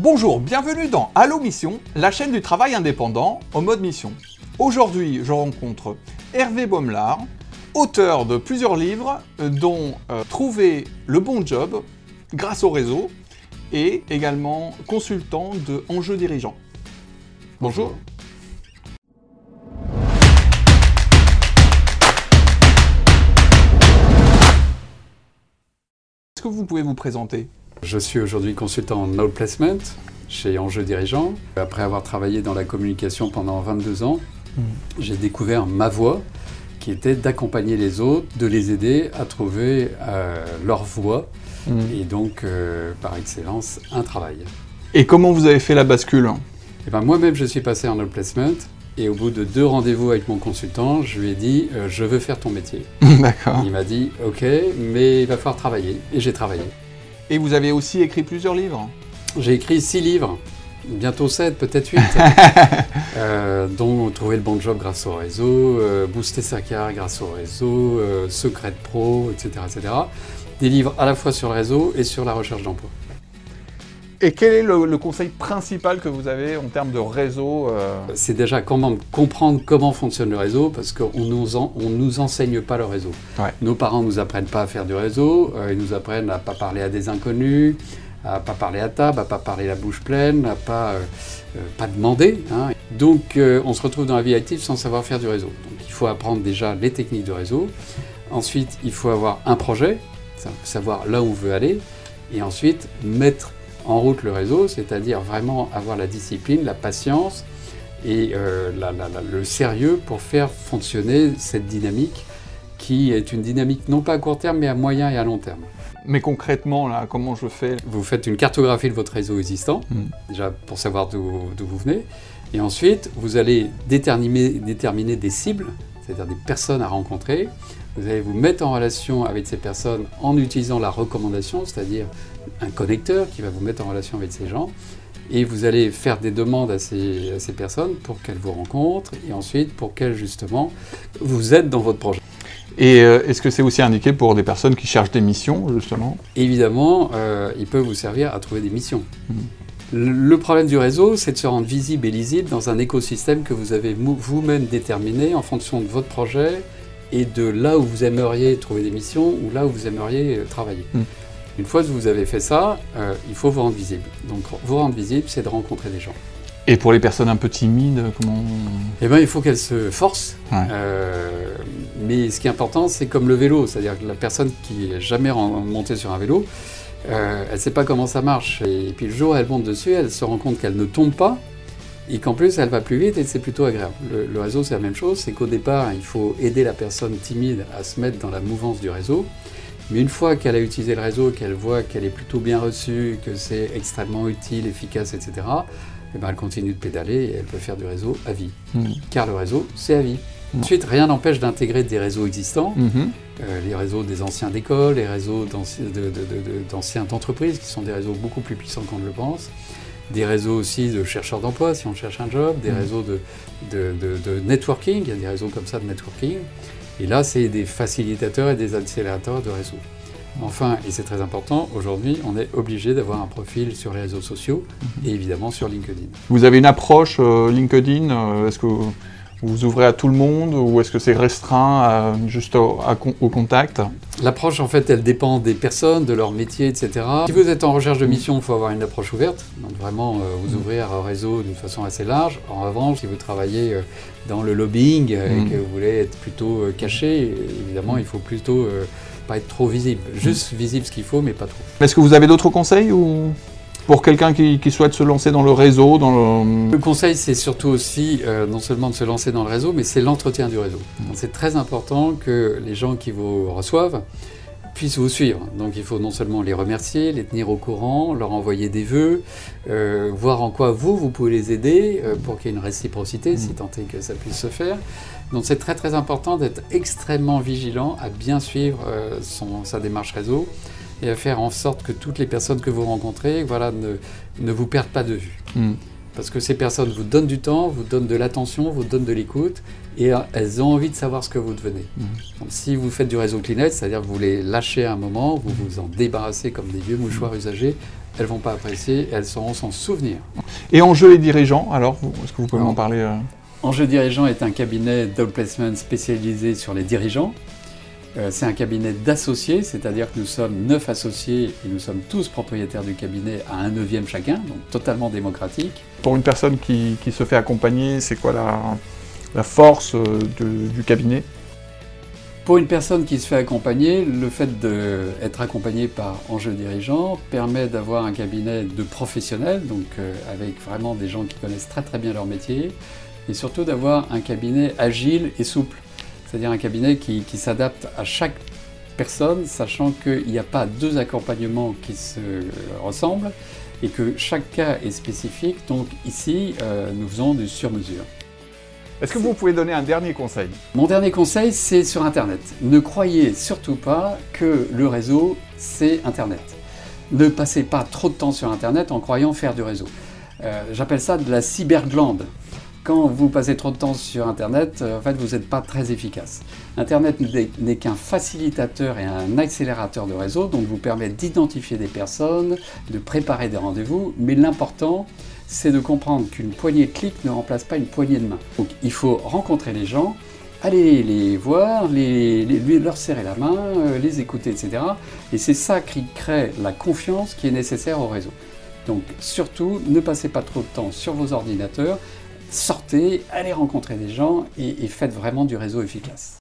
Bonjour, bienvenue dans Allo Mission, la chaîne du travail indépendant en mode mission. Aujourd'hui, je rencontre Hervé Baumelard, auteur de plusieurs livres, euh, dont euh, Trouver le bon job grâce au réseau et également consultant de Enjeux Dirigeants. Bonjour. Est-ce que vous pouvez vous présenter? Je suis aujourd'hui consultant en outplacement chez Enjeux Dirigeants. Après avoir travaillé dans la communication pendant 22 ans, j'ai découvert ma voie qui était d'accompagner les autres, de les aider à trouver euh, leur voie et donc euh, par excellence un travail. Et comment vous avez fait la bascule? Et ben moi-même je suis passé en outplacement et au bout de deux rendez-vous avec mon consultant, je lui ai dit euh, je veux faire ton métier. D'accord. Il m'a dit ok mais il va falloir travailler et j'ai travaillé. Et vous avez aussi écrit plusieurs livres J'ai écrit six livres, bientôt sept, peut-être huit, euh, dont Trouver le bon job grâce au réseau, euh, Booster sa carrière grâce au réseau, euh, Secret pro, etc., etc. Des livres à la fois sur le réseau et sur la recherche d'emploi. Et quel est le, le conseil principal que vous avez en termes de réseau euh, C'est déjà comment comprendre comment fonctionne le réseau, parce qu'on nous, en- on nous enseigne pas le réseau. Ouais. Nos parents nous apprennent pas à faire du réseau, euh, ils nous apprennent à pas parler à des inconnus, à pas parler à table, à pas parler la bouche pleine, à pas, euh, pas demander. hein. Donc on se retrouve dans la vie active sans savoir faire du réseau. Donc il faut apprendre déjà les techniques du réseau. Ensuite, il faut avoir un projet, sa- savoir là où on veut aller, et ensuite mettre en route le réseau, c'est-à-dire vraiment avoir la discipline, la patience et euh, la- la- la- le sérieux pour faire fonctionner cette dynamique qui est une dynamique non pas à court terme mais à moyen et à long terme. Mais concrètement, là, comment je fais? Vous faites une cartographie de votre réseau existant, Mm. déjà pour savoir d'où d'où vous venez, et ensuite vous allez déterminer, déterminer des cibles, c'est-à-dire des personnes à rencontrer. Vous allez vous mettre en relation avec ces personnes en utilisant la recommandation, c'est-à-dire un connecteur qui va vous mettre en relation avec ces gens. Et vous allez faire des demandes à ces, à ces personnes pour qu'elles vous rencontrent et ensuite pour qu'elles justement vous aident dans votre projet. Et euh, est-ce que c'est aussi indiqué pour des personnes qui cherchent des missions, justement? Évidemment, euh, il peut vous servir à trouver des missions. Mhm. Le problème du réseau, c'est de se rendre visible et lisible dans un écosystème que vous avez vous-même déterminé en fonction de votre projet et de là où vous aimeriez trouver des missions ou là où vous aimeriez euh, travailler. Mhm. Une fois que vous avez fait ça, euh, il faut vous rendre visible. Donc vous rendre visible, c'est de rencontrer des gens. Et pour les personnes un peu timides, comment Eh bien, il faut qu'elle se force. Ouais. Euh, mais ce qui est important, c'est comme le vélo. C'est-à-dire que la personne qui n'est jamais montée sur un vélo, euh, elle ne sait pas comment ça marche. Et puis le jour où elle monte dessus, elle se rend compte qu'elle ne tombe pas et qu'en plus, elle va plus vite et c'est plutôt agréable. Le, le réseau, c'est la même chose. C'est qu'au départ, il faut aider la personne timide à se mettre dans la mouvance du réseau. Mais une fois qu'elle a utilisé le réseau, qu'elle voit qu'elle est plutôt bien reçue, que c'est extrêmement utile, efficace, etc., eh ben, elle continue de pédaler et elle peut faire du réseau à vie Mhm. car le réseau, c'est à vie. Mm. Ensuite, rien n'empêche d'intégrer des réseaux existants, Mhm. euh, les réseaux des anciens d'école, les réseaux d'anci- de- de- de- de- d'anciens d'entreprises, qui sont des réseaux beaucoup plus puissants qu'on ne le pense, des réseaux aussi de chercheurs d'emploi, si on cherche un job, des Mm. réseaux de networking, il y a des réseaux comme ça de networking, et là, c'est des facilitateurs et des accélérateurs de réseaux. Enfin, et c'est très important, aujourd'hui, on est obligé d'avoir un profil sur les réseaux sociaux et évidemment sur LinkedIn. Vous avez une approche euh, LinkedIn euh, Est-ce que vous ouvrez à tout le monde ou est-ce que c'est restreint à- juste au, à con- au contact? L'approche, en fait, elle dépend des personnes, de leur métier, etc. Si vous êtes en recherche de mission, il faut avoir une approche ouverte. Donc vraiment, euh, vous ouvrir au réseau d'une façon assez large. En revanche, si vous travaillez euh, dans le lobbying euh, Mm. et que vous voulez être plutôt caché, évidemment, il faut plutôt pas être trop visible. Juste visible ce qu'il faut, mais pas trop. Est-ce que vous avez d'autres conseils ou? Pour quelqu'un qui, qui souhaite se lancer dans le réseau, dans le... Le conseil, c'est surtout aussi euh, non seulement de se lancer dans le réseau, mais c'est l'entretien du réseau. Mm. C'est très important que les gens qui vous reçoivent puissent vous suivre. Donc il faut non seulement les remercier, les tenir au courant, leur envoyer des vœux, euh, voir en quoi vous, vous pouvez les aider euh, pour qu'il y ait une réciprocité, si tant est que ça puisse se faire. Donc c'est très très important d'être extrêmement vigilant à bien suivre son, sa démarche réseau et à faire en sorte que toutes les personnes que vous rencontrez voilà, ne, ne vous perdent pas de vue. Hmm. Parce que ces personnes vous donnent du temps, vous donnent de l'attention, vous donnent de l'écoute, et euh, elles ont envie de savoir ce que vous devenez. Donc, si vous faites du réseau Kleenex, c'est-à-dire que vous les lâchez à un moment, vous vous en débarrassez comme des vieux mouchoirs usagés, elles vont pas apprécier, elles sauront s'en souvenir. Et Enjeu et dirigeants, alors, est-ce que vous pouvez m'en parler euh Enjeu Dirigeant est un cabinet de placement spécialisé sur les dirigeants. Euh, c'est un cabinet d'associés, c'est-à-dire que nous sommes neuf associés et nous sommes tous propriétaires du cabinet à un neuvième chacun, donc totalement démocratique. Pour une personne qui, se fait accompagner, c'est quoi la, force euh, du cabinet? Pour une personne qui se fait accompagner, le fait d'être accompagné par Enjeu Dirigeant permet d'avoir un cabinet de professionnels, donc euh, avec vraiment des gens qui connaissent très très bien leur métier, et surtout d'avoir un cabinet agile et souple c'est-à-dire un cabinet qui, s'adapte à chaque personne, sachant qu'il n'y a pas deux accompagnements qui se ressemblent et que chaque cas est spécifique. Donc ici, euh, nous faisons du sur-mesure. Est-ce que vous pouvez donner un dernier conseil? Mon dernier conseil, c'est sur Internet. Ne croyez surtout pas que le réseau, c'est Internet. Ne passez pas trop de temps sur Internet en croyant faire du réseau. Euh, j'appelle ça de la cyberglande quand vous passez trop de temps sur Internet, euh, en fait, vous n'êtes pas très efficace. Internet n'est qu'un facilitateur et un accélérateur de réseau, donc vous permet d'identifier des personnes, de préparer des rendez-vous, mais l'important, c'est de comprendre qu'une poignée de clics ne remplace pas une poignée de main. Donc il faut rencontrer les gens, aller les voir, leur serrer la main, euh, les écouter, etc. Et c'est ça qui crée la confiance qui est nécessaire au réseau. Donc surtout, ne passez pas trop de temps sur vos ordinateurs, sortez, allez rencontrer des gens et, faites vraiment du réseau efficace.